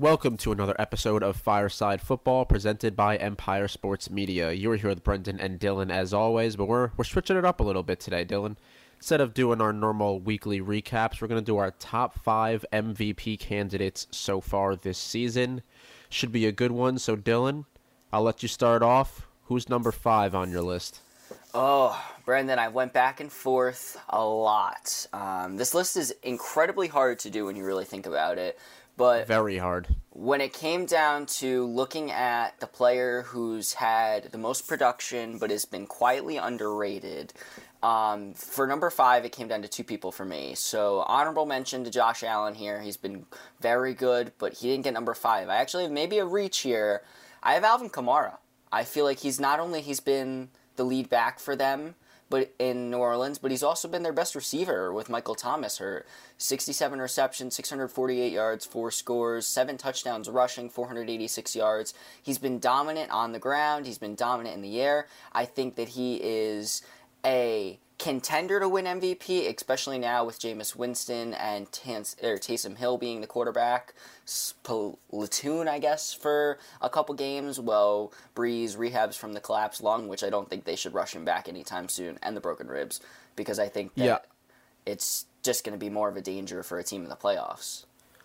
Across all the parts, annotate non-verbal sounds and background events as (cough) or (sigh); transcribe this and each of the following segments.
Welcome to another episode of Fireside Football presented by Empire Sports Media. You're here with Brendan and Dylan as always, but we're we're switching it up a little bit today, Dylan. Instead of doing our normal weekly recaps, we're going to do our top 5 MVP candidates so far this season. Should be a good one. So Dylan, I'll let you start off. Who's number 5 on your list? Oh, Brendan, I went back and forth a lot. Um, this list is incredibly hard to do when you really think about it. But Very hard. when it came down to looking at the player who's had the most production but has been quietly underrated, um, for number five, it came down to two people for me. So, honorable mention to Josh Allen here. He's been very good, but he didn't get number five. I actually have maybe a reach here. I have Alvin Kamara. I feel like he's not only he's been the lead back for them, but in New Orleans, but he's also been their best receiver with Michael Thomas hurt. 67 receptions, 648 yards, four scores, seven touchdowns rushing, 486 yards. He's been dominant on the ground. He's been dominant in the air. I think that he is a contender to win MVP, especially now with Jameis Winston and Tans- or Taysom Hill being the quarterback platoon, I guess, for a couple games. Well, Brees rehabs from the collapsed lung, which I don't think they should rush him back anytime soon, and the broken ribs, because I think that Yeah. it's just going to be more of a danger for a team in the playoffs.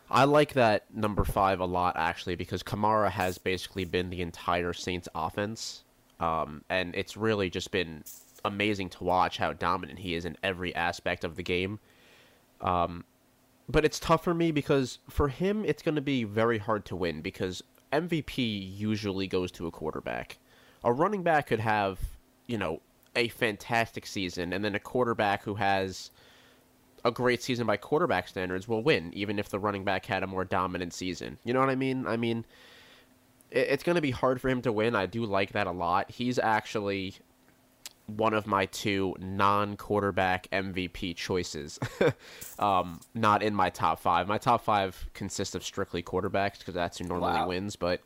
I like that number five a lot actually because Kamara has basically been the entire Saints offense, um, and it's really just been amazing to watch how dominant he is in every aspect of the game. Um, but it's tough for me because for him it's going to be very hard to win because MVP usually goes to a quarterback. A running back could have, you know, a fantastic season, and then a quarterback who has a great season by quarterback standards will win, even if the running back had a more dominant season. You know what I mean? I mean, it's going to be hard for him to win. I do like that a lot. He's actually one of my two non-quarterback MVP choices. (laughs) um, not in my top five. My top five consists of strictly quarterbacks because that's who normally Wow. wins. But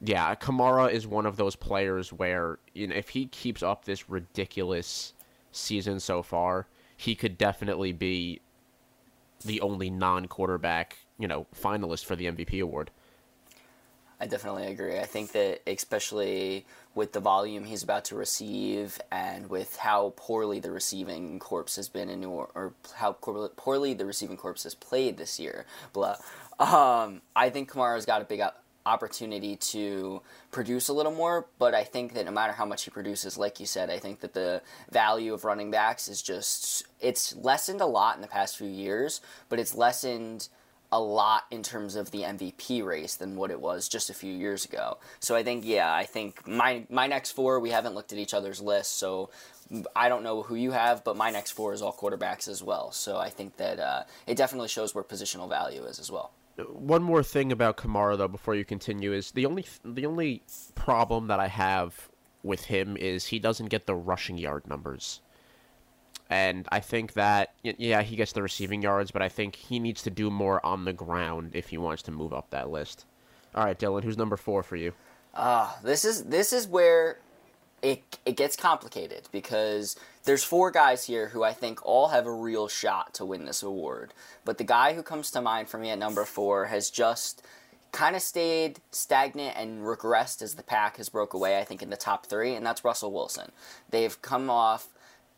yeah, Kamara is one of those players where you know if he keeps up this ridiculous season so far, he could definitely be the only non-quarterback, you know, finalist for the MVP award. I definitely agree. I think that especially with the volume he's about to receive and with how poorly the receiving corps has been in New or, or how poorly the receiving corps has played this year, blah. Um, I think Kamara's got a big op- opportunity to produce a little more, but I think that no matter how much he produces, like you said, I think that the value of running backs is just it's lessened a lot in the past few years, but it's lessened a lot in terms of the MVP race than what it was just a few years ago. So I think yeah, I think my my next four we haven't looked at each other's lists, so I don't know who you have, but my next four is all quarterbacks as well. So I think that uh, it definitely shows where positional value is as well. One more thing about Kamara though before you continue is the only the only problem that I have with him is he doesn't get the rushing yard numbers. And I think that yeah, he gets the receiving yards, but I think he needs to do more on the ground if he wants to move up that list. All right, Dylan, who's number 4 for you? Uh, this is this is where it it gets complicated because there's four guys here who I think all have a real shot to win this award. But the guy who comes to mind for me at number four has just kind of stayed stagnant and regressed as the pack has broke away. I think in the top three, and that's Russell Wilson. They've come off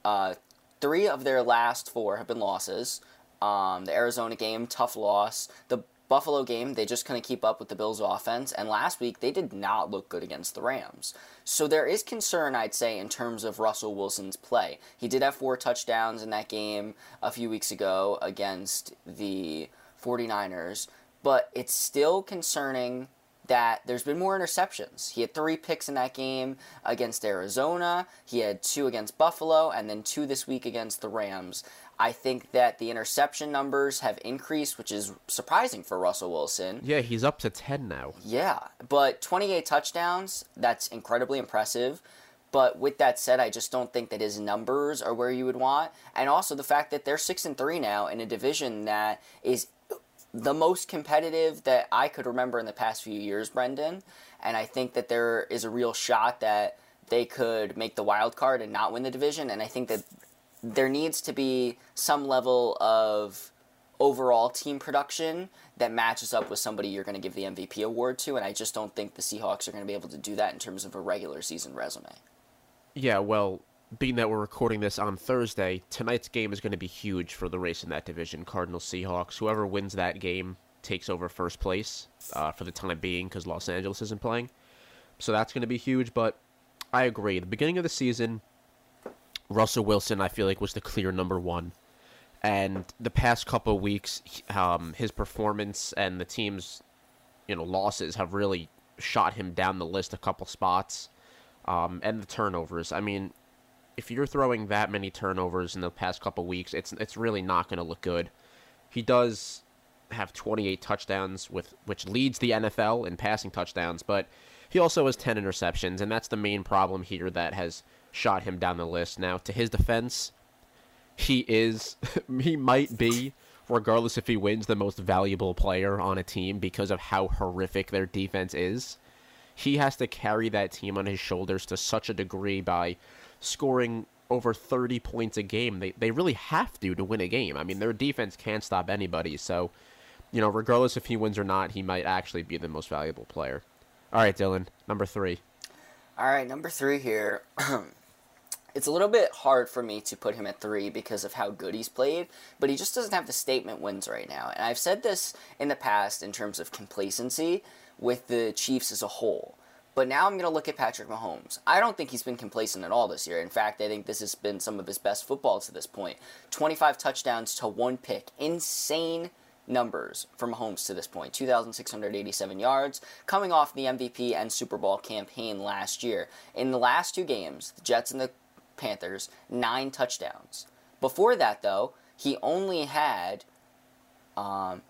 uh, three of their last four have been losses. Um, the Arizona game, tough loss. The Buffalo game, they just couldn't keep up with the Bills' offense. And last week, they did not look good against the Rams. So there is concern, I'd say, in terms of Russell Wilson's play. He did have four touchdowns in that game a few weeks ago against the 49ers, but it's still concerning that there's been more interceptions. He had three picks in that game against Arizona, he had two against Buffalo, and then two this week against the Rams. I think that the interception numbers have increased, which is surprising for Russell Wilson. Yeah, he's up to 10 now. Yeah, but 28 touchdowns, that's incredibly impressive. But with that said, I just don't think that his numbers are where you would want. And also the fact that they're 6 and 3 now in a division that is the most competitive that I could remember in the past few years, Brendan. And I think that there is a real shot that they could make the wild card and not win the division. And I think that there needs to be some level of overall team production that matches up with somebody you're going to give the MVP award to, and I just don't think the Seahawks are going to be able to do that in terms of a regular season resume. Yeah, well, being that we're recording this on Thursday, tonight's game is going to be huge for the race in that division. Cardinals Seahawks. Whoever wins that game takes over first place uh, for the time being because Los Angeles isn't playing. So that's going to be huge. But I agree. The beginning of the season, Russell Wilson, I feel like, was the clear number one. And the past couple weeks, um, his performance and the team's, you know, losses have really shot him down the list a couple spots. Um, and the turnovers. I mean, if you're throwing that many turnovers in the past couple weeks, it's it's really not going to look good. He does have 28 touchdowns with which leads the NFL in passing touchdowns, but he also has 10 interceptions and that's the main problem here that has shot him down the list. Now, to his defense, he is (laughs) he might be regardless if he wins the most valuable player on a team because of how horrific their defense is. He has to carry that team on his shoulders to such a degree by scoring over 30 points a game. They they really have to to win a game. I mean, their defense can't stop anybody. So, you know, regardless if he wins or not, he might actually be the most valuable player. All right, Dylan, number 3. All right, number 3 here. (clears throat) it's a little bit hard for me to put him at 3 because of how good he's played, but he just doesn't have the statement wins right now. And I've said this in the past in terms of complacency with the Chiefs as a whole. But now I'm going to look at Patrick Mahomes. I don't think he's been complacent at all this year. In fact, I think this has been some of his best football to this point. 25 touchdowns to one pick. Insane numbers for Mahomes to this point 2,687 yards, coming off the MVP and Super Bowl campaign last year. In the last two games, the Jets and the Panthers, nine touchdowns. Before that, though, he only had um,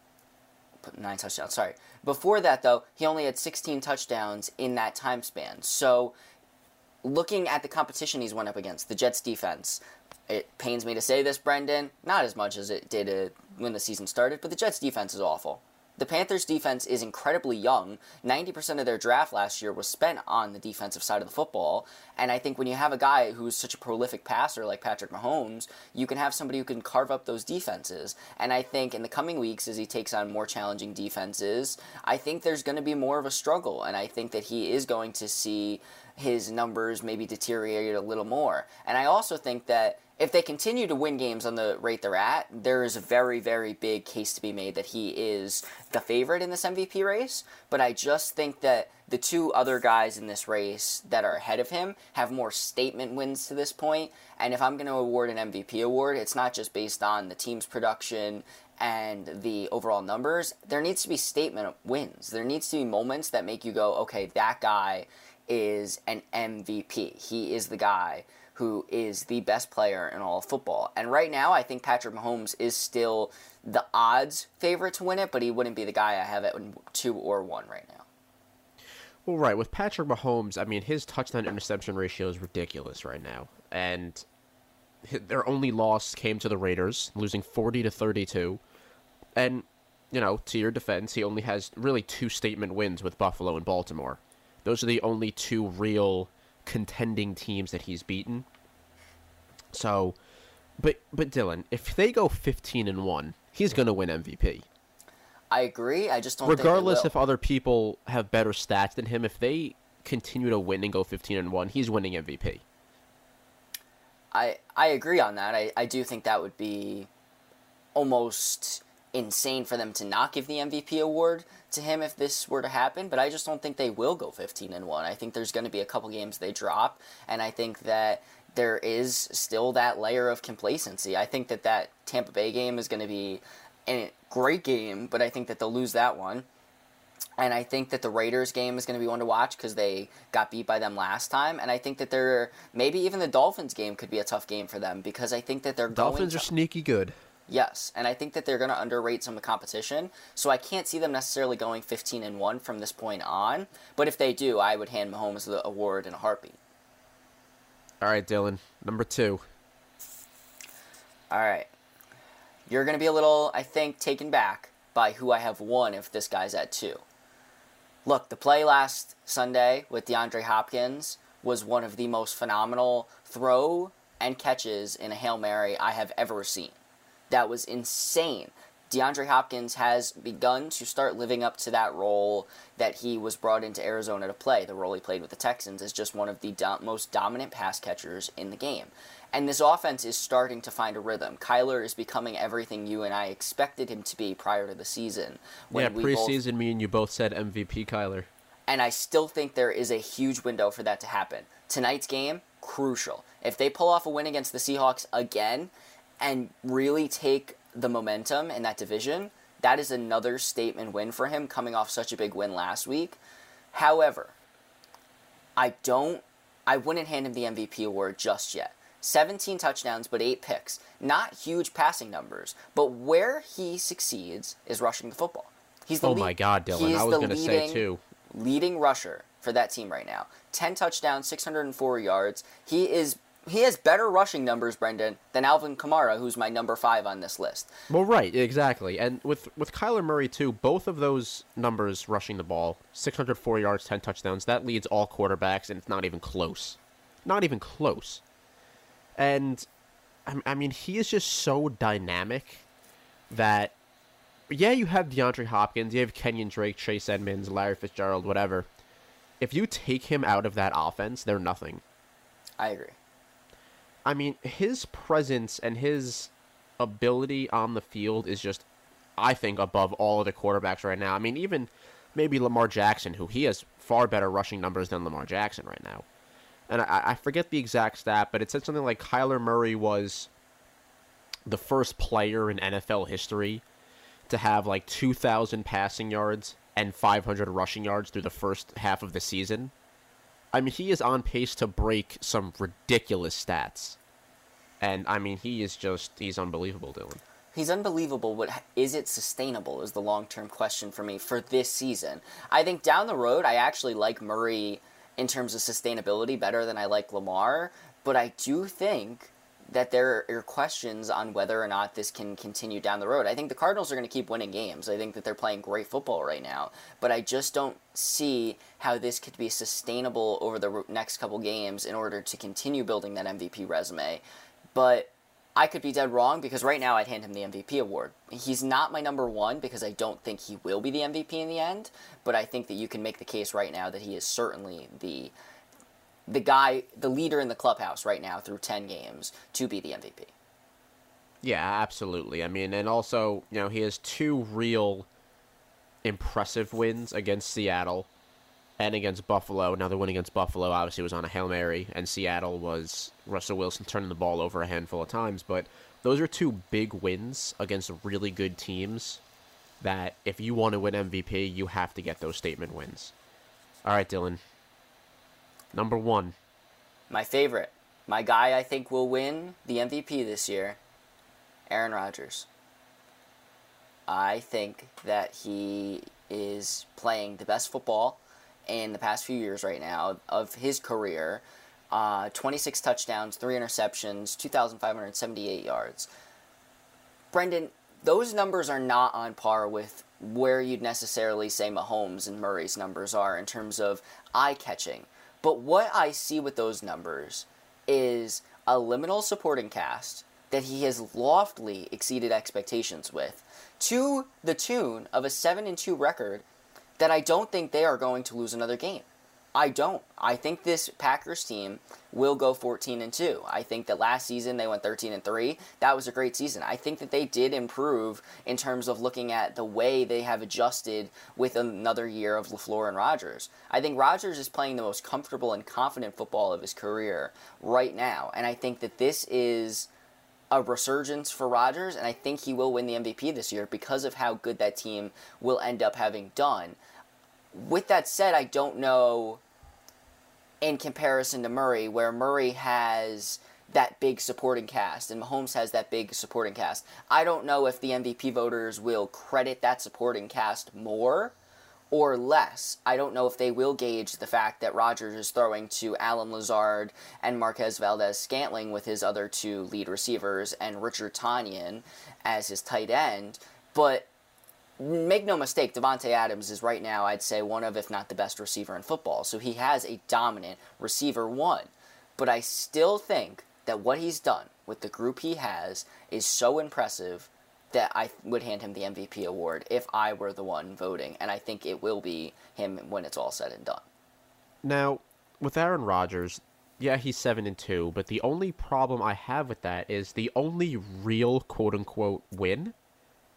nine touchdowns. Sorry. Before that, though, he only had 16 touchdowns in that time span. So, looking at the competition he's went up against, the Jets defense, it pains me to say this, Brendan, not as much as it did uh, when the season started, but the Jets defense is awful. The Panthers' defense is incredibly young. 90% of their draft last year was spent on the defensive side of the football. And I think when you have a guy who's such a prolific passer like Patrick Mahomes, you can have somebody who can carve up those defenses. And I think in the coming weeks, as he takes on more challenging defenses, I think there's going to be more of a struggle. And I think that he is going to see his numbers maybe deteriorate a little more. And I also think that if they continue to win games on the rate they're at, there is a very, very big case to be made that he is the favorite in this MVP race. But I just think that the two other guys in this race that are ahead of him have more statement wins to this point. And if I'm going to award an MVP award, it's not just based on the team's production and the overall numbers. There needs to be statement wins. There needs to be moments that make you go, okay, that guy is an MVP. He is the guy who is the best player in all of football. And right now, I think Patrick Mahomes is still the odds favorite to win it, but he wouldn't be the guy I have at two or one right now. Well, right. With Patrick Mahomes, I mean, his touchdown interception ratio is ridiculous right now. And their only loss came to the Raiders, losing 40 to 32. And, you know, to your defense, he only has really two statement wins with Buffalo and Baltimore. Those are the only two real contending teams that he's beaten. So, but but Dylan, if they go 15 and 1, he's going to win MVP. I agree. I just don't think. Regardless if other people have better stats than him, if they continue to win and go 15 and 1, he's winning MVP. I I agree on that. I, I do think that would be almost insane for them to not give the MVP award to him if this were to happen, but I just don't think they will go 15 and 1. I think there's going to be a couple games they drop, and I think that there is still that layer of complacency. I think that that Tampa Bay game is going to be a great game, but I think that they'll lose that one. And I think that the Raiders game is going to be one to watch because they got beat by them last time. And I think that they're maybe even the Dolphins game could be a tough game for them because I think that they're Dolphins are sneaky good. Yes, and I think that they're going to underrate some of the competition. So I can't see them necessarily going 15 and 1 from this point on. But if they do, I would hand Mahomes the award in a heartbeat. All right, Dylan. Number two. All right. You're going to be a little, I think, taken back by who I have won if this guy's at two. Look, the play last Sunday with DeAndre Hopkins was one of the most phenomenal throw and catches in a Hail Mary I have ever seen. That was insane. DeAndre Hopkins has begun to start living up to that role that he was brought into Arizona to play. The role he played with the Texans as just one of the do- most dominant pass catchers in the game. And this offense is starting to find a rhythm. Kyler is becoming everything you and I expected him to be prior to the season. yeah, preseason, both- me and you both said MVP Kyler. and I still think there is a huge window for that to happen. Tonight's game, crucial. If they pull off a win against the Seahawks again and really take the momentum in that division, that is another statement win for him coming off such a big win last week. However, I don't I wouldn't hand him the MVP award just yet. 17 touchdowns but 8 picks. Not huge passing numbers, but where he succeeds is rushing the football. He's the Oh lead- my God, Dylan! I was gonna say too. leading rusher for that team right now. 10 touchdowns, 604 yards. He is he has better rushing numbers, Brendan, than Alvin Kamara, who's my number 5 on this list. Well, right, exactly. And with with Kyler Murray too, both of those numbers rushing the ball, 604 yards, 10 touchdowns, that leads all quarterbacks and it's not even close. Not even close. And I, I mean, he is just so dynamic that yeah, you have DeAndre Hopkins, you have Kenyon Drake, Chase Edmonds, Larry Fitzgerald, whatever. If you take him out of that offense, they're nothing. I agree. I mean, his presence and his ability on the field is just, I think, above all of the quarterbacks right now. I mean, even maybe Lamar Jackson, who he has far better rushing numbers than Lamar Jackson right now. And I, I forget the exact stat, but it said something like Kyler Murray was the first player in NFL history to have like 2,000 passing yards and 500 rushing yards through the first half of the season. I mean, he is on pace to break some ridiculous stats. And I mean, he is just he's unbelievable, Dylan. He's unbelievable, but is it sustainable is the long term question for me for this season. I think down the road, I actually like Murray in terms of sustainability better than I like Lamar, but I do think that there are questions on whether or not this can continue down the road. I think the Cardinals are going to keep winning games. I think that they're playing great football right now, but I just don't see how this could be sustainable over the next couple games in order to continue building that MVP resume. But I could be dead wrong because right now I'd hand him the MVP award. He's not my number one because I don't think he will be the MVP in the end, but I think that you can make the case right now that he is certainly the the guy, the leader in the clubhouse right now through 10 games to be the MVP. Yeah, absolutely. I mean, and also, you know, he has two real impressive wins against Seattle and against Buffalo. Now, the win against Buffalo obviously was on a Hail Mary, and Seattle was Russell Wilson turning the ball over a handful of times. But those are two big wins against really good teams that if you want to win MVP, you have to get those statement wins. All right, Dylan. Number one. My favorite, my guy I think will win the MVP this year, Aaron Rodgers. I think that he is playing the best football in the past few years right now of his career. Uh, 26 touchdowns, 3 interceptions, 2,578 yards. Brendan, those numbers are not on par with where you'd necessarily say Mahomes and Murray's numbers are in terms of eye catching. But what I see with those numbers is a liminal supporting cast that he has loftily exceeded expectations with to the tune of a 7 and 2 record that I don't think they are going to lose another game. I don't. I think this Packers team will go 14 and 2. I think that last season they went 13 and 3. That was a great season. I think that they did improve in terms of looking at the way they have adjusted with another year of LaFleur and Rodgers. I think Rodgers is playing the most comfortable and confident football of his career right now, and I think that this is a resurgence for Rodgers, and I think he will win the MVP this year because of how good that team will end up having done. With that said, I don't know in comparison to Murray, where Murray has that big supporting cast and Mahomes has that big supporting cast. I don't know if the MVP voters will credit that supporting cast more or less. I don't know if they will gauge the fact that Rodgers is throwing to Allen Lazard and Marquez Valdes-Scantling with his other two lead receivers and Richard Tonyan as his tight end. But make no mistake, Davante Adams is right now, I'd say, one of, if not the best receiver in football. So he has a dominant receiver one. But I still think that what he's done with the group he has is so impressive that I would hand him the MVP award if I were the one voting, and I think it will be him when it's all said and done. Now, with Aaron Rodgers, yeah, he's seven and two, but the only problem I have with that is the only real quote unquote win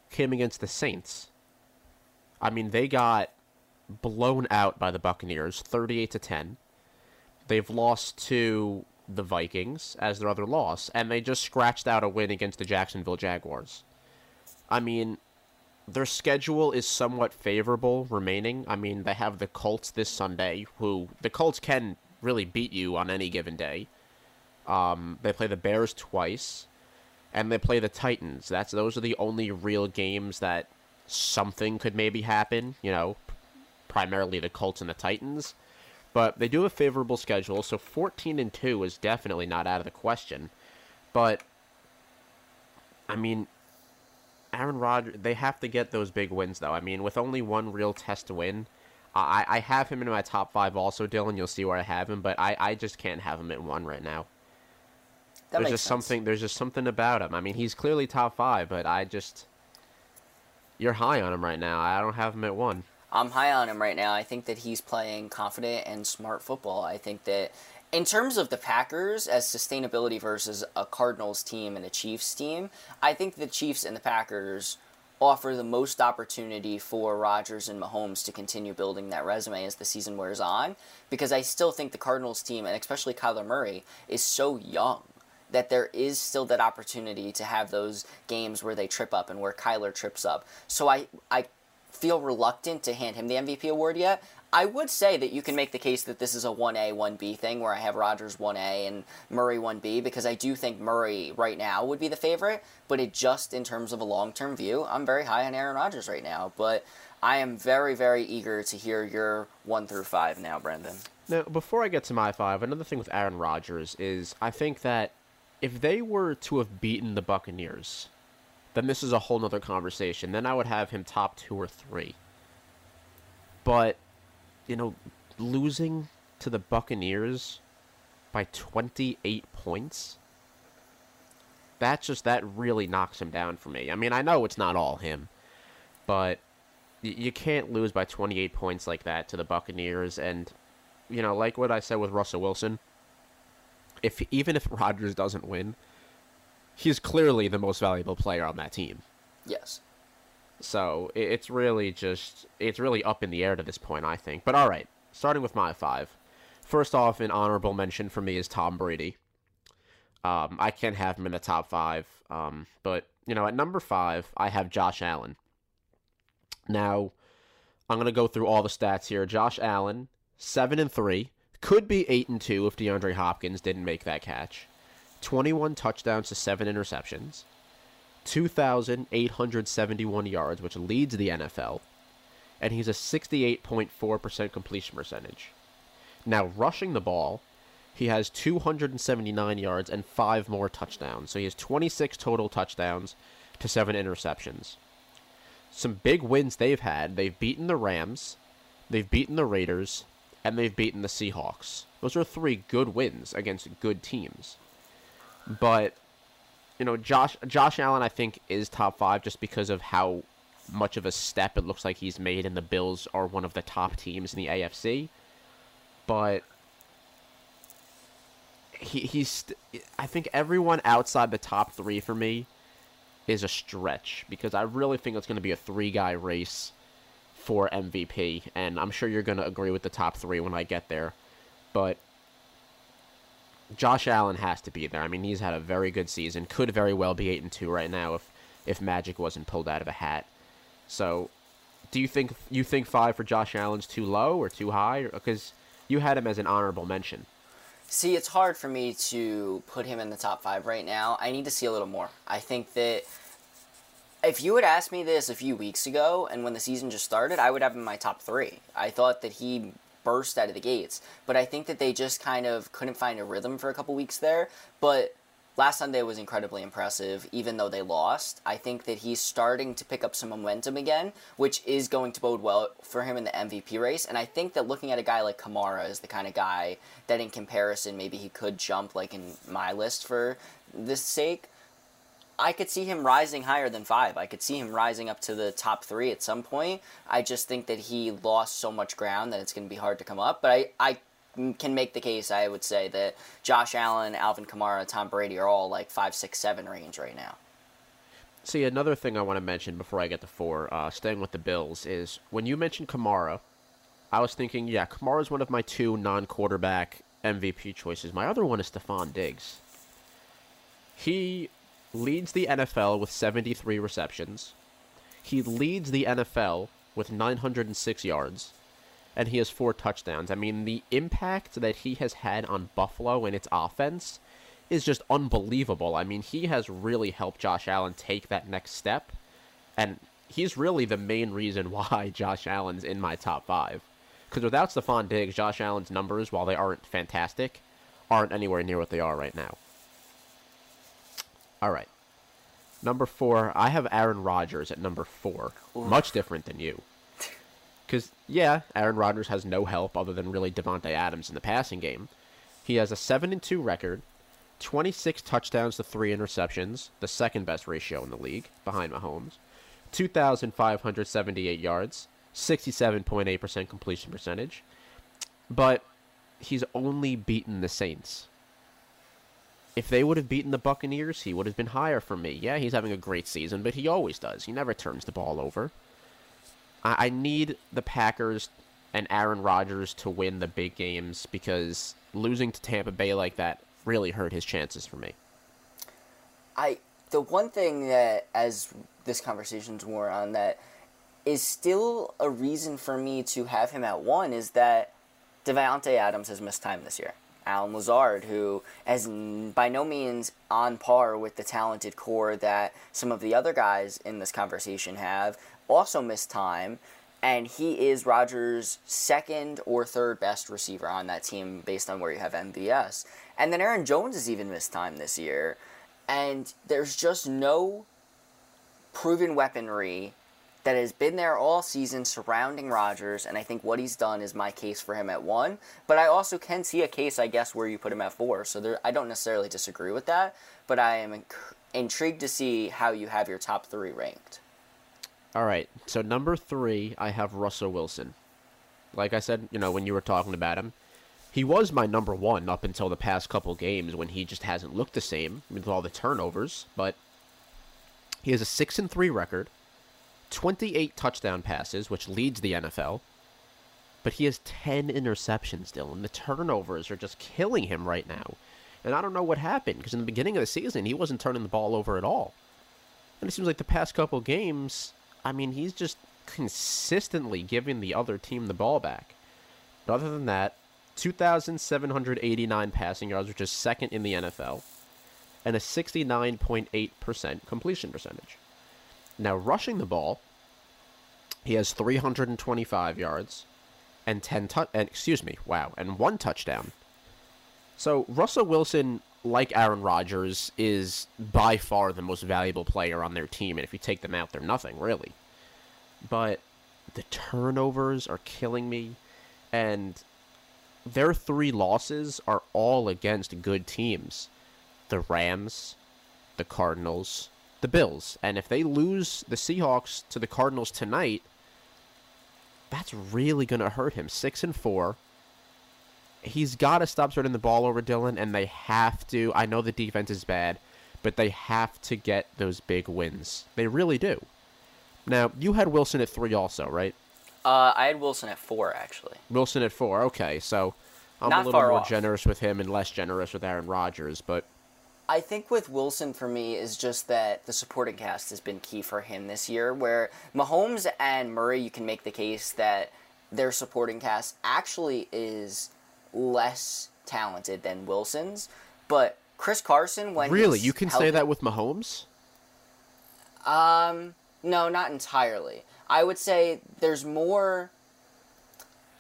came against the Saints. I mean, they got blown out by the Buccaneers, thirty-eight to ten. They've lost to the Vikings as their other loss, and they just scratched out a win against the Jacksonville Jaguars. I mean, their schedule is somewhat favorable remaining. I mean, they have the Colts this Sunday, who the Colts can really beat you on any given day. Um, they play the Bears twice, and they play the Titans. That's those are the only real games that something could maybe happen. You know, primarily the Colts and the Titans. But they do have a favorable schedule, so 14 and 2 is definitely not out of the question. But I mean, Aaron Rodgers, they have to get those big wins though. I mean, with only one real test to win, I I have him in my top 5 also, Dylan, you'll see where I have him, but I I just can't have him at 1 right now. That there's just sense. something there's just something about him. I mean, he's clearly top 5, but I just you're high on him right now. I don't have him at 1. I'm high on him right now. I think that he's playing confident and smart football. I think that in terms of the Packers as sustainability versus a Cardinals team and a Chiefs team, I think the Chiefs and the Packers offer the most opportunity for Rodgers and Mahomes to continue building that resume as the season wears on because I still think the Cardinals team and especially Kyler Murray is so young that there is still that opportunity to have those games where they trip up and where Kyler trips up. So I I feel reluctant to hand him the MVP award yet. I would say that you can make the case that this is a 1A, 1B thing where I have Rodgers 1A and Murray 1B because I do think Murray right now would be the favorite, but it just in terms of a long term view, I'm very high on Aaron Rodgers right now. But I am very, very eager to hear your 1 through 5 now, Brendan. Now, before I get to my five, another thing with Aaron Rodgers is I think that if they were to have beaten the Buccaneers, then this is a whole nother conversation. Then I would have him top two or three. But, you know, losing to the Buccaneers by 28 points, that just, that really knocks him down for me. I mean, I know it's not all him, but you can't lose by 28 points like that to the Buccaneers and you know, like what I said with Russell Wilson, if even if Rodgers doesn't win, he's clearly the most valuable player on that team. Yes. So it's really just it's really up in the air to this point, I think. But all right, starting with my five. First off, an honorable mention for me is Tom Brady. Um, I can't have him in the top five. Um, but you know, at number five, I have Josh Allen. Now, I'm gonna go through all the stats here. Josh Allen, seven and three, could be eight and two if DeAndre Hopkins didn't make that catch. Twenty-one touchdowns to seven interceptions. 2,871 yards, which leads the NFL, and he's a 68.4% completion percentage. Now, rushing the ball, he has 279 yards and five more touchdowns. So he has 26 total touchdowns to seven interceptions. Some big wins they've had. They've beaten the Rams, they've beaten the Raiders, and they've beaten the Seahawks. Those are three good wins against good teams. But you know, Josh Josh Allen I think is top 5 just because of how much of a step it looks like he's made and the Bills are one of the top teams in the AFC. But he he's I think everyone outside the top 3 for me is a stretch because I really think it's going to be a three-guy race for MVP and I'm sure you're going to agree with the top 3 when I get there. But Josh Allen has to be there. I mean, he's had a very good season. Could very well be eight and two right now if if Magic wasn't pulled out of a hat. So, do you think you think five for Josh Allen's too low or too high? Because you had him as an honorable mention. See, it's hard for me to put him in the top five right now. I need to see a little more. I think that if you had asked me this a few weeks ago and when the season just started, I would have him in my top three. I thought that he burst out of the gates, but I think that they just kind of couldn't find a rhythm for a couple weeks there. But last Sunday was incredibly impressive, even though they lost. I think that he's starting to pick up some momentum again, which is going to bode well for him in the MVP race. And I think that looking at a guy like Kamara is the kind of guy that, in comparison, maybe he could jump like in my list for this sake. I could see him rising higher than five. I could see him rising up to the top three at some point. I just think that he lost so much ground that it's going to be hard to come up. But I, I can make the case. I would say that Josh Allen, Alvin Kamara, Tom Brady are all like five, six, seven range right now. See, another thing I want to mention before I get to four, uh, staying with the Bills, is when you mentioned Kamara, I was thinking, yeah, Kamara is one of my two non-quarterback MVP choices. My other one is Stefon Diggs. He leads the NFL with 73 receptions. He leads the NFL with 906 yards, and he has four touchdowns. I mean, the impact that he has had on Buffalo and its offense is just unbelievable. I mean, he has really helped Josh Allen take that next step, and he's really the main reason (laughs) why Josh Allen's in my top five. Because without Stefon Diggs, Josh Allen's numbers, while they aren't fantastic, aren't anywhere near what they are right now. All right. Number four, I have Aaron Rodgers at number four. Oof. Much different than you. (laughs) Because, yeah, Aaron Rodgers has no help other than really Davante Adams in the passing game. He has a 7 and 2 record, 26 touchdowns to 3 interceptions, the second best ratio in the league, behind Mahomes, 2,578 yards, 67.8% completion percentage. But he's only beaten the Saints. If they would have beaten the Buccaneers, he would have been higher for me. Yeah, he's having a great season, but he always does. He never turns the ball over. I, I need the Packers and Aaron Rodgers to win the big games because losing to Tampa Bay like that really hurt his chances for me. I the one thing that as this conversation's more on that is still a reason for me to have him at one is that Davante Adams has missed time this year. Allen Lazard, who is by no means on par with the talented core that some of the other guys in this conversation have, also missed time. And he is Rodgers' second or third best receiver on that team based on where you have MVS. And then Aaron Jones has even missed time this year. And there's just no proven weaponry that has been there all season surrounding Rodgers, and I think what he's done is my case for him at one. But I also can see a case, I guess, where you put him at four. So there, I don't necessarily disagree with that, but I am inc- intrigued to see how you have your top three ranked. All right. So number three, I have Russell Wilson. Like I said, you know, when you were talking about him, he was my number one up until the past couple games when he just hasn't looked the same with all the turnovers. But he has a six and three record. 28 touchdown passes, which leads the NFL. But he has 10 interceptions Dylan. the turnovers are just killing him right now. And I don't know what happened, because in the beginning of the season, he wasn't turning the ball over at all. And it seems like the past couple games, I mean, he's just consistently giving the other team the ball back. But other than that, 2,789 passing yards, which is second in the NFL, and a 69.8% completion percentage. Now, rushing the ball, he has 325 yards and 10 tu- and excuse me, wow, and one touchdown. So, Russell Wilson like Aaron Rodgers is by far the most valuable player on their team and if you take them out they're nothing, really. But the turnovers are killing me and their three losses are all against good teams. The Rams, the Cardinals, the Bills. And if they lose the Seahawks to the Cardinals tonight, that's really going to hurt him. 6 and 4. He's got to stop turning the ball over Dylan and they have to. I know the defense is bad, but they have to get those big wins. They really do. Now, you had Wilson at 3 also, right? Uh, I had Wilson at 4 actually. Wilson at 4. Okay, so I'm Not a little more off. generous with him and less generous with Aaron Rodgers, but I think with Wilson for me is just that the supporting cast has been key for him this year. Where Mahomes and Murray, you can make the case that their supporting cast actually is less talented than Wilson's. But Chris Carson, when really you can say that with Mahomes. Um, no, not entirely. I would say there's more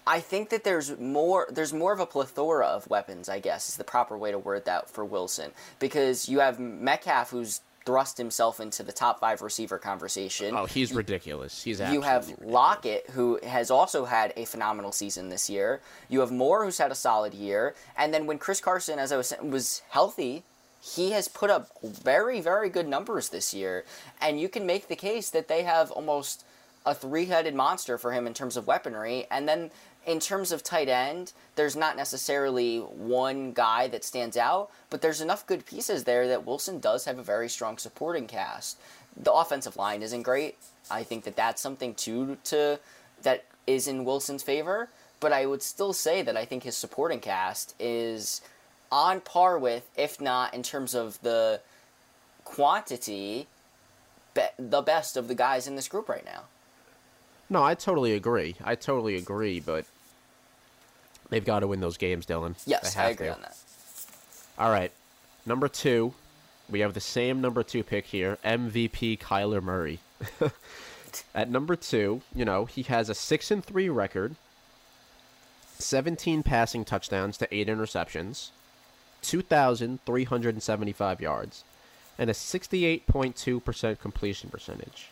I think that there's more there's more of a plethora of weapons, I guess, is the proper way to word that for Wilson. Because you have Metcalf who's thrust himself into the top five receiver conversation. Oh, he's ridiculous. He's You have ridiculous. Lockett, who has also had a phenomenal season this year. You have Moore, who's had a solid year. And then when Chris Carson, as I was saying, was healthy, he has put up very, very good numbers this year. And you can make the case that they have almost a three headed monster for him in terms of weaponry. And then in terms of tight end, there's not necessarily one guy that stands out, but there's enough good pieces there that Wilson does have a very strong supporting cast. The offensive line isn't great. I think that that's something too to that is in Wilson's favor, but I would still say that I think his supporting cast is on par with, if not in terms of the quantity, be- the best of the guys in this group right now. No, I totally agree. I totally agree, but they've got to win those games, Dylan. Yes, I agree to. on that. All right. Number two, we have the same number two pick here, MVP Kyler Murray. (laughs) At number two, you know, he has a six and three record, seventeen passing touchdowns to eight interceptions, two thousand three hundred and seventy-five yards, and a sixty-eight point two percent completion percentage.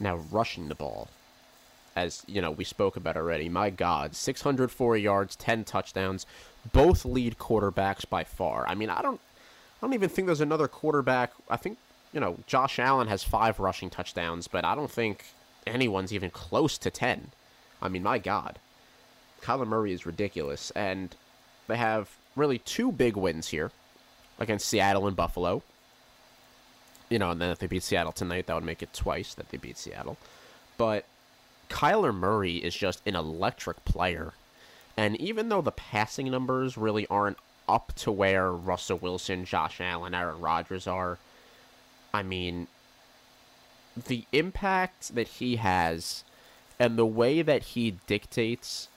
Now rushing the ball as you know we spoke about already. My God, 604 yards, 10 touchdowns, both lead quarterbacks by far. I mean, I don't, I don't even think there's another quarterback. I think you know Josh Allen has five rushing touchdowns, but I don't think anyone's even close to 10. I mean, my God, Kyler Murray is ridiculous, and they have really two big wins here against Seattle and Buffalo. You know, and then if they beat Seattle tonight, that would make it twice that they beat Seattle. But Kyler Murray is just an electric player. And even though the passing numbers really aren't up to where Russell Wilson, Josh Allen, Aaron Rodgers are, I mean, the impact that he has and the way that he dictates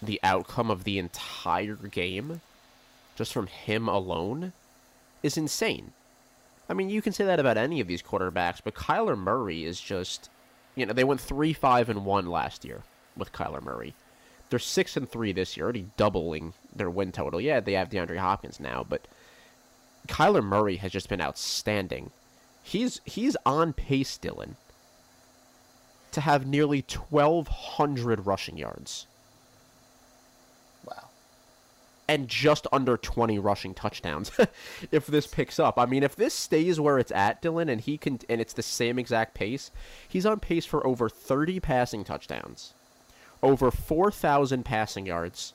the outcome of the entire game just from him alone is insane. I mean, you can say that about any of these quarterbacks, but Kyler Murray is just, you know, they went three, five, and one last year with Kyler Murray. They're six and three this year, already doubling their win total. Yeah, they have DeAndre Hopkins now, but Kyler Murray has just been outstanding. He's he's on pace, Dylan, to have nearly twelve hundred rushing yards. And just under 20 rushing touchdowns (laughs) if this picks up. I mean, if this stays where it's at, Dylan, and he can and it's the same exact pace, he's on pace for over 30 passing touchdowns, over 4,000 passing yards,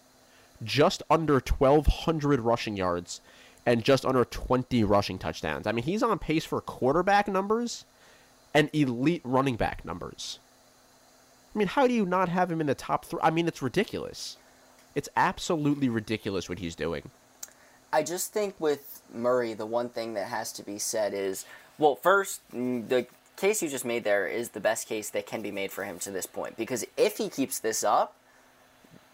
just under 1,200 rushing yards, and just under 20 rushing touchdowns. I mean, he's on pace for quarterback numbers and elite running back numbers. I mean, how do you not have him in the top three? I mean, it's ridiculous. It's absolutely ridiculous what he's doing. I just think with Murray, the one thing that has to be said is, well, first, mm, the case you just made there is the best case that can be made for him to this point. Because if he keeps this up,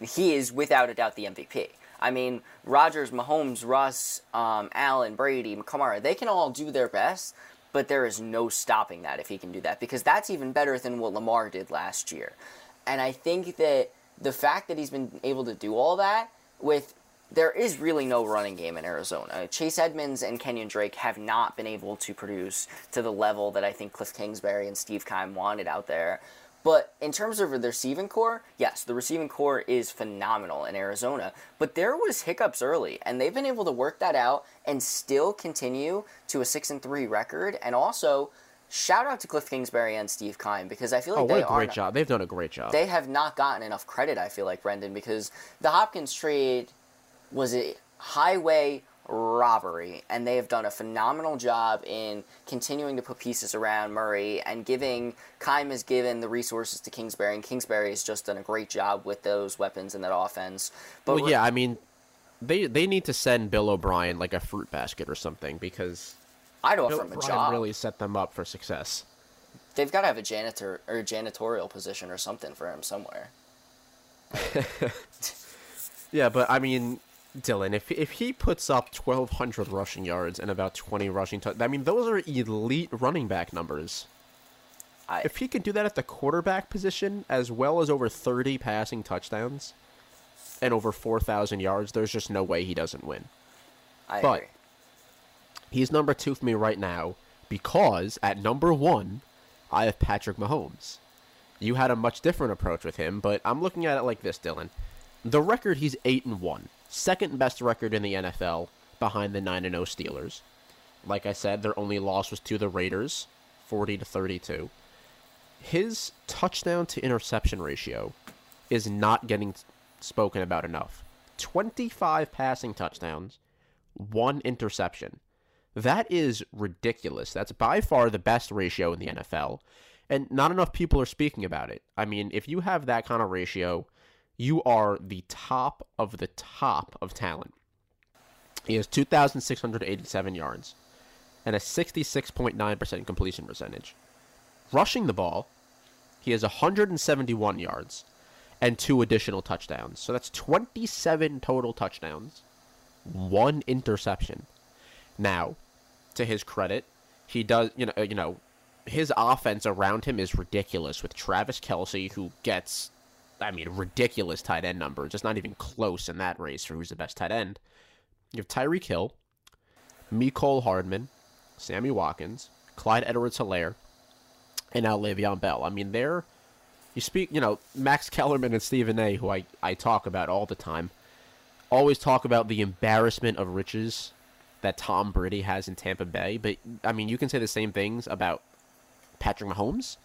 he is without a doubt the MVP. I mean, Rodgers, Mahomes, Russ, um, Allen, Brady, Kamara, they can all do their best, but there is no stopping that if he can do that because that's even better than what Lamar did last year. And I think that the fact that he's been able to do all that with there is really no running game in Arizona. Chase Edmonds and Kenyon Drake have not been able to produce to the level that I think Cliff Kingsbury and Steve Keim wanted out there. But in terms of the receiving core, yes, the receiving core is phenomenal in Arizona. But there was hiccups early, and they've been able to work that out and still continue to a six and three record. And also, shout out to Cliff Kingsbury and Steve Keim because I feel like Oh, they what a are great job! They've done a great job. they have not gotten enough credit. I feel like Brendan because the Hopkins trade was a highway robbery, and they have done a phenomenal job in continuing to put pieces around Murray and giving Keim has given the resources to Kingsbury, and Kingsbury has just done a great job with those weapons and that offense. But well, yeah, I mean, they they need to send Bill O'Brien like a fruit basket or something because I'd offer Bill him a O'Brien job. really set them up for success. They've got to have a janitor or a janitorial position or something for him somewhere. (laughs) Yeah, but I mean, Dylan, if if he puts up twelve hundred rushing yards and about twenty rushing, tou- I mean, those are elite running back numbers. I, If he can do that at the quarterback position, as well as over thirty passing touchdowns and over four thousand yards, there's just no way he doesn't win. I but- agree. He's number two for me right now because at number one, I have Patrick Mahomes. You had a much different approach with him, but I'm looking at it like this, Dylan. The record he's eight and one, second best record in the NFL behind the 9 0 Steelers. Like I said, their only loss was to the Raiders, 40 to 32. His touchdown to interception ratio is not getting spoken about enough. 25 passing touchdowns, one interception. That is ridiculous. That's by far the best ratio in the NFL, and not enough people are speaking about it. I mean, if you have that kind of ratio, you are the top of the top of talent. He has 2,687 yards and a 66.9% completion percentage. Rushing the ball, he has 171 yards and two additional touchdowns. So that's 27 total touchdowns, one interception. Now, to his credit, he does, you know, you know, his offense around him is ridiculous with Travis Kelce, who gets, I mean, ridiculous tight end numbers. It's not even close in that race for who's the best tight end. You have Tyreek Hill, Mecole Hardman, Sammy Watkins, Clyde Edwards Helaire, and now Le'Veon Bell. I mean, they're you speak, you know, Max Kellerman and Stephen A, who I, I talk about all the time, always talk about the embarrassment of riches that Tom Brady has in Tampa Bay. But, I mean, you can say the same things about Patrick Mahomes,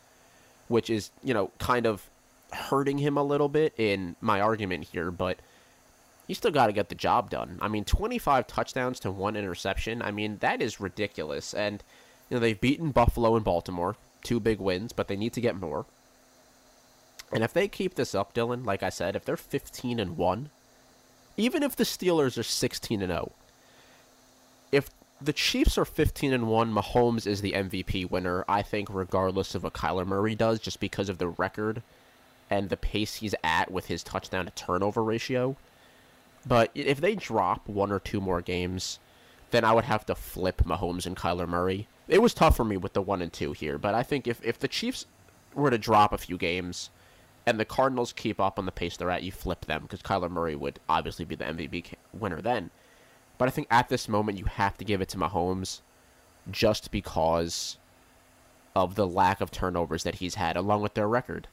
which is, you know, kind of hurting him a little bit in my argument here, but you still got to get the job done. I mean, 25 touchdowns to one interception. I mean, that is ridiculous. And, you know, they've beaten Buffalo and Baltimore, two big wins, but they need to get more. And if they keep this up, Dylan, like I said, if they're 15 and 1, even if the Steelers are 16 and 0, if the Chiefs are 15 and 1, Mahomes is the MVP winner, I think regardless of what Kyler Murray does just because of the record and the pace he's at with his touchdown to turnover ratio. But if they drop one or two more games, then I would have to flip Mahomes and Kyler Murray. It was tough for me with the 1 and 2 here, but I think if if the Chiefs were to drop a few games, and the Cardinals keep up on the pace they're at, you flip them because Kyler Murray would obviously be the MVP winner then. But I think at this moment you have to give it to Mahomes just because of the lack of turnovers that he's had along with their record.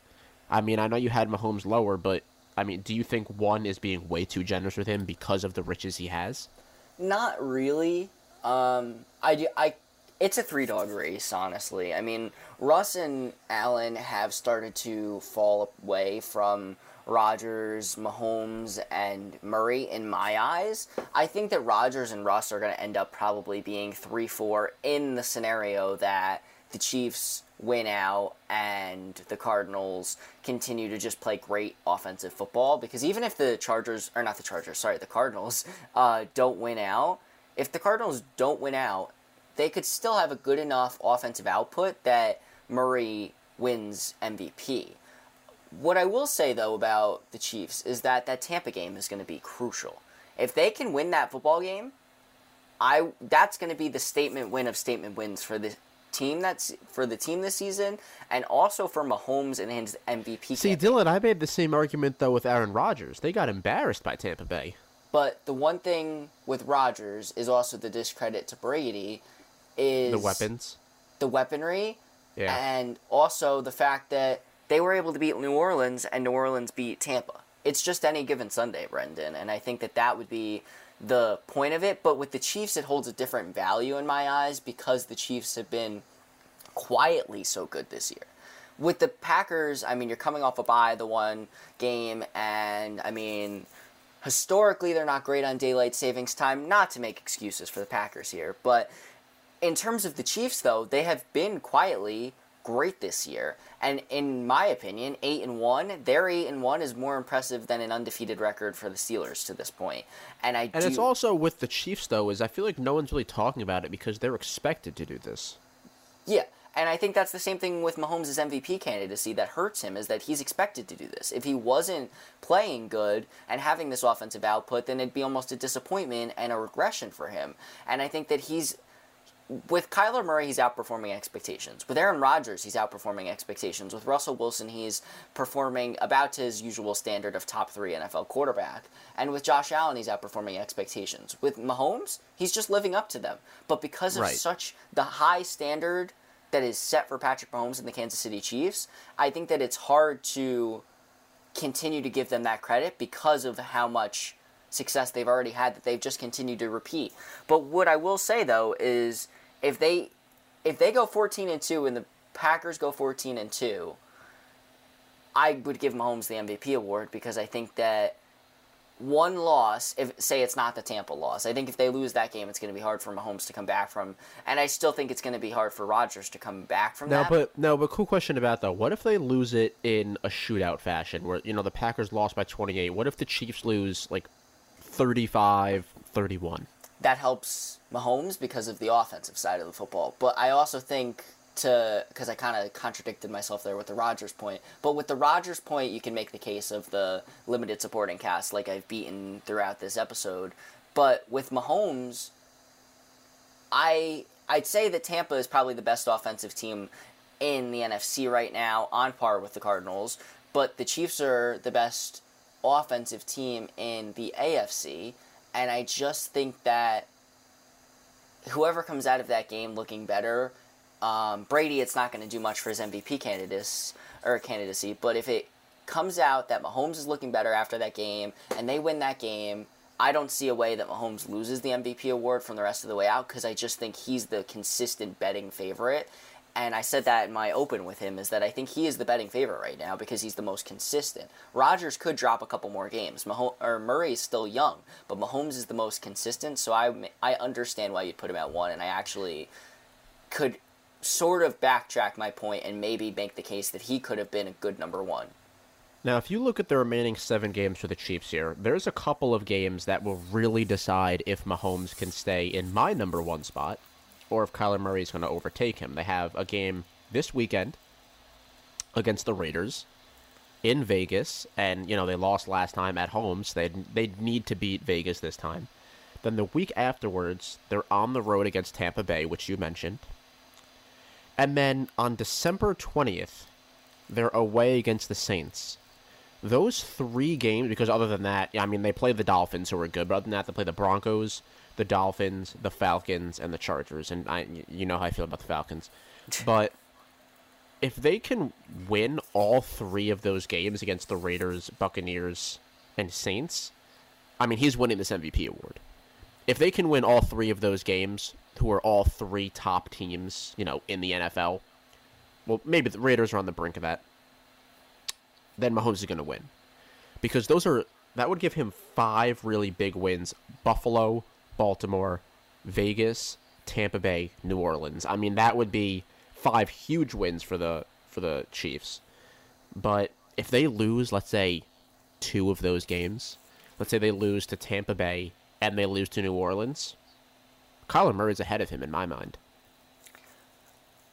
I mean, I know you had Mahomes lower, but I mean, do you think one is being way too generous with him because of the riches he has? Not really. Um, I, I it's a three dog race, honestly. I mean, Russ and Allen have started to fall away from Rodgers, Mahomes, and Murray in my eyes. I think that Rodgers and Russ are going to end up probably being 3 4 in the scenario that the Chiefs win out and the Cardinals continue to just play great offensive football. Because even if the Chargers, or not the Chargers, sorry, the Cardinals, uh, don't win out, if the Cardinals don't win out they could still have a good enough offensive output that Murray wins MVP. What I will say though about the Chiefs is that that Tampa game is going to be crucial. If they can win that football game, I that's going to be the statement win of statement wins for the team that's for the team this season and also for Mahomes and his MVP. See, campaign. Dylan, I made the same argument though with Aaron Rodgers. They got embarrassed by Tampa Bay. But the one thing with Rodgers is also the discredit to Brady is the weapons, the weaponry, yeah. and also the fact that they were able to beat New Orleans and New Orleans beat Tampa. It's just any given Sunday, Brendan, and I think that that would be the point of it. But with the Chiefs, it holds a different value in my eyes because the Chiefs have been quietly so good this year. With the Packers, I mean, you're coming off a bye, the one game, and I mean, historically, they're not great on daylight savings time. Not to make excuses for the Packers here, but in terms of the Chiefs, though, they have been quietly great this year. And in my opinion, eight and one, their eight and one is more impressive than an undefeated record for the Steelers to this point. And I and do... it's also with the Chiefs though, is I feel like no one's really talking about it because they're expected to do this. Yeah. And I think that's the same thing with Mahomes' MVP candidacy that hurts him is that he's expected to do this. If he wasn't playing good and having this offensive output, then it'd be almost a disappointment and a regression for him. And I think that he's with Kyler Murray, he's outperforming expectations. With Aaron Rodgers, he's outperforming expectations. With Russell Wilson, he's performing about to his usual standard of top three NFL quarterback. And with Josh Allen, he's outperforming expectations. With Mahomes, he's just living up to them. But because of right. such the high standard that is set for Patrick Mahomes and the Kansas City Chiefs, I think that it's hard to continue to give them that credit because of how much success they've already had that they've just continued to repeat. But what I will say though is if they if they go 14 and 2 and the Packers go 14 and 2, I would give Mahomes the MVP award because I think that one loss, if say it's not the Tampa loss, I think if they lose that game, it's going to be hard for Mahomes to come back from, and I still think it's going to be hard for Rodgers to come back from No, that. but no, but cool question about though. What if they lose it in a shootout fashion, where you know the Packers lost by 28? What if the Chiefs lose like 35-31? That helps Mahomes because of the offensive side of the football. But I also think to because I kind of contradicted myself there with the Rodgers point. But with the Rodgers point, you can make the case of the limited supporting cast, like I've beaten throughout this episode. But with Mahomes, I I'd say that Tampa is probably the best offensive team in the NFC right now, on par with the Cardinals. But the Chiefs are the best offensive team in the AFC, and I just think that whoever comes out of that game looking better, um, Brady, it's not going to do much for his MVP candidates or candidacy. But if it comes out that Mahomes is looking better after that game and they win that game, I don't see a way that Mahomes loses the MVP award from the rest of the way out because I just think he's the consistent betting favorite. And I said that in my open with him is that I think he is the betting favorite right now because he's the most consistent. Rodgers could drop a couple more games. Mahomes, or Murray is still young, but Mahomes is the most consistent. So I I understand why you'd put him at one, and I actually could sort of backtrack my point and maybe make the case that he could have been a good number one. Now, if you look at the remaining seven games for the Chiefs here, there's a couple of games that will really decide if Mahomes can stay in my number one spot or if Kyler Murray is going to overtake him. They have a game this weekend against the Raiders in Vegas, and you know they lost last time at home, so they they need to beat Vegas this time. Then the week afterwards, they're on the road against Tampa Bay, which you mentioned, and then on December twentieth, they're away against the Saints. Those three games, because other than that, I mean, they play the Dolphins, who are good, but other than that, they play the Broncos, the Dolphins, the Falcons, and the Chargers. And I, you know how I feel about the Falcons. (laughs) But if they can win all three of those games against the Raiders, Buccaneers, and Saints, I mean, he's winning this MVP award. If they can win all three of those games, who are all three top teams, you know, in the NFL, well, maybe the Raiders are on the brink of that, then Mahomes is going to win. Because those are, that would give him five really big wins Buffalo, Baltimore, Vegas, Tampa Bay, New Orleans. I mean, that would be five huge wins for the for the Chiefs. But if they lose, let's say, two of those games, let's say they lose to Tampa Bay and they lose to New Orleans, Kyler Murray's ahead of him in my mind.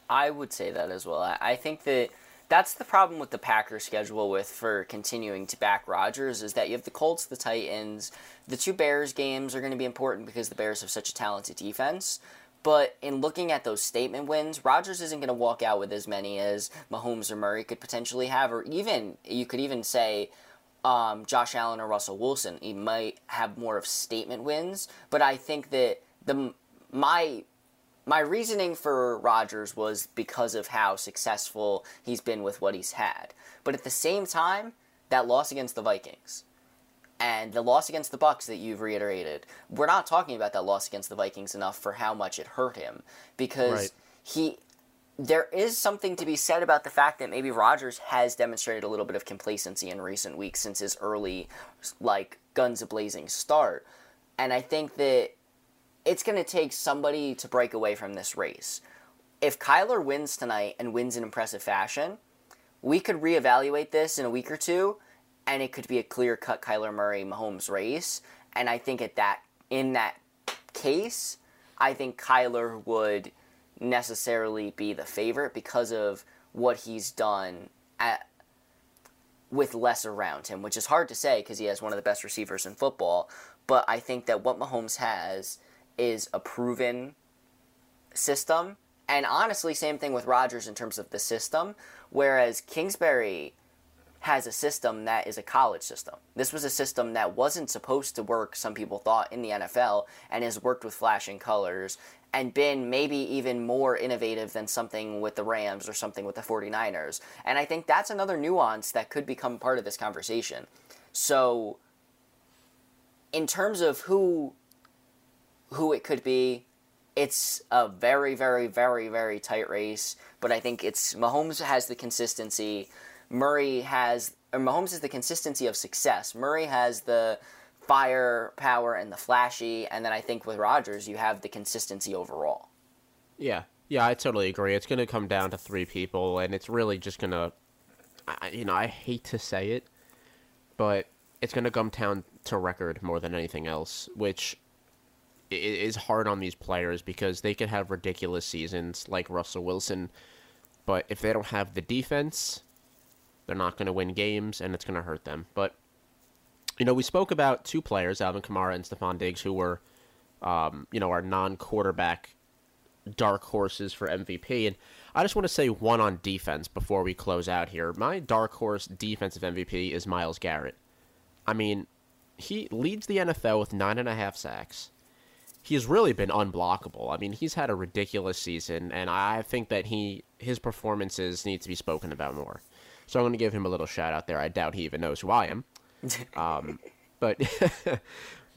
I would say that as well. I, I think that that's the problem with the Packers schedule with for continuing to back Rodgers is that you have the Colts, the Titans, the two Bears games are going to be important because the Bears have such a talented defense. But in looking at those statement wins, Rodgers isn't going to walk out with as many as Mahomes or Murray could potentially have, or even you could even say um, Josh Allen or Russell Wilson. He might have more of statement wins, but I think that the my my reasoning for Rodgers was because of how successful he's been with what he's had. But at the same time, that loss against the Vikings and the loss against the Bucks that you've reiterated, we're not talking about that loss against the Vikings enough for how much it hurt him because Right. he there is something to be said about the fact that maybe Rodgers has demonstrated a little bit of complacency in recent weeks since his early like guns a blazing start. And I think that it's going to take somebody to break away from this race. If Kyler wins tonight and wins in impressive fashion, we could reevaluate this in a week or two, and it could be a clear cut Kyler Murray Mahomes race. And I think at that in that case, I think Kyler would necessarily be the favorite because of what he's done at with less around him, which is hard to say because he has one of the best receivers in football. But I think that what Mahomes has is a proven system. And honestly, same thing with Rodgers in terms of the system. Whereas Kingsbury has a system that is a college system. This was a system that wasn't supposed to work, some people thought, in the NFL, and has worked with flashing colors and been maybe even more innovative than something with the Rams or something with the 49ers. And I think that's another nuance that could become part of this conversation. So in terms of who who it could be, it's a very, very, very, very tight race. But I think it's Mahomes has the consistency. Murray has or Mahomes has the consistency of success. Murray has the firepower and the flashy, and then I think with Rodgers you have the consistency overall. Yeah, yeah, I totally agree. It's going to come down to three people, and it's really just going to, you know, I hate to say it, but it's going to come down to record more than anything else, which is hard on these players because they could have ridiculous seasons like Russell Wilson, but if they don't have the defense, they're not going to win games, and it's going to hurt them. But you know, we spoke about two players, Alvin Kamara and Stefon Diggs, who were, um, you know, our non-quarterback dark horses for MVP. And I just want to say one on defense before we close out here. My dark horse defensive MVP is Myles Garrett. I mean, he leads the NFL with nine and a half sacks. He's really been unblockable. I mean, he's had a ridiculous season, and I think that he his performances need to be spoken about more. So I'm going to give him a little shout out there. I doubt he even knows who I am. (laughs) Um, but (laughs)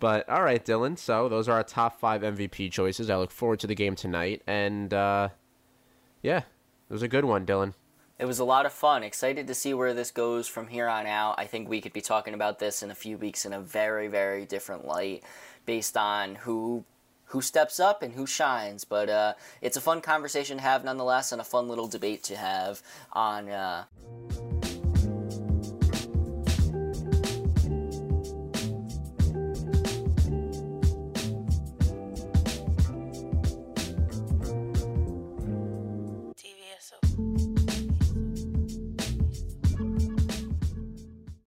but all right, Dylan. So those are our top five MVP choices. I look forward to the game tonight, and uh, yeah, it was a good one, Dylan. It was a lot of fun. Excited to see where this goes from here on out. I think we could be talking about this in a few weeks in a very, very different light, based on who who steps up and who shines. But uh, it's a fun conversation to have nonetheless, and a fun little debate to have on. Uh